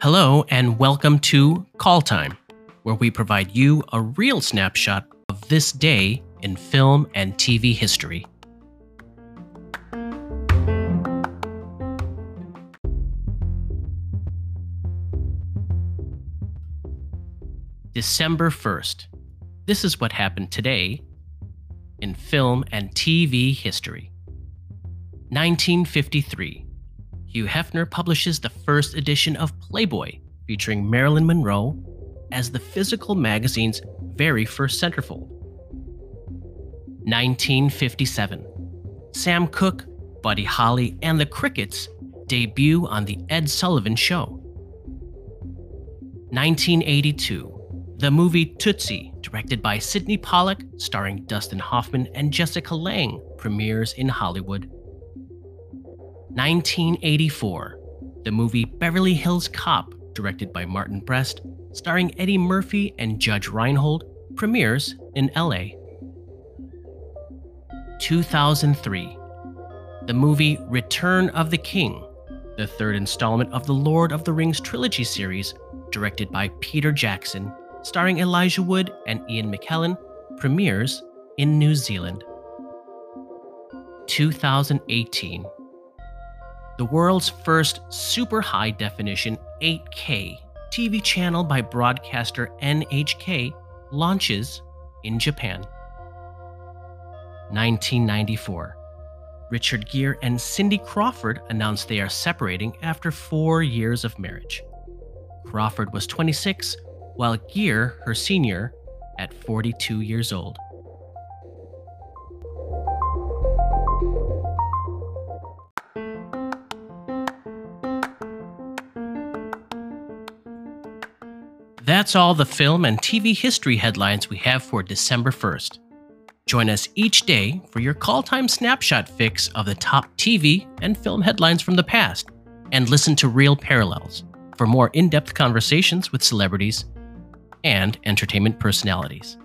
Hello, and welcome to Call Time, where we provide you a real snapshot of this day in film and TV history. December 1st. This is what happened today in film and TV history. 1953. Hugh Hefner publishes the first edition of Playboy, featuring Marilyn Monroe as the physical magazine's very first centerfold. 1957. Sam Cooke, Buddy Holly, and the Crickets debut on The Ed Sullivan Show. 1982. The movie Tootsie, directed by Sydney Pollack, starring Dustin Hoffman and Jessica Lange, premieres in Hollywood. 1984. The movie Beverly Hills Cop, directed by Martin Brest, starring Eddie Murphy and Judge Reinhold, premieres in LA. 2003. The movie Return of the King, the third installment of the Lord of the Rings trilogy series, directed by Peter Jackson, starring Elijah Wood and Ian McKellen, premieres in New Zealand. 2018. The world's first super high definition 8K TV channel by broadcaster NHK launches in Japan. 1994. Richard Gere and Cindy Crawford announced they are separating after four years of marriage. Crawford was 26, while Gere, her senior, at 42 years old. That's all the film and TV history headlines we have for December 1st. Join us each day for your call time snapshot fix of the top TV and film headlines from the past, and listen to Real Parallels for more in depth conversations with celebrities and entertainment personalities.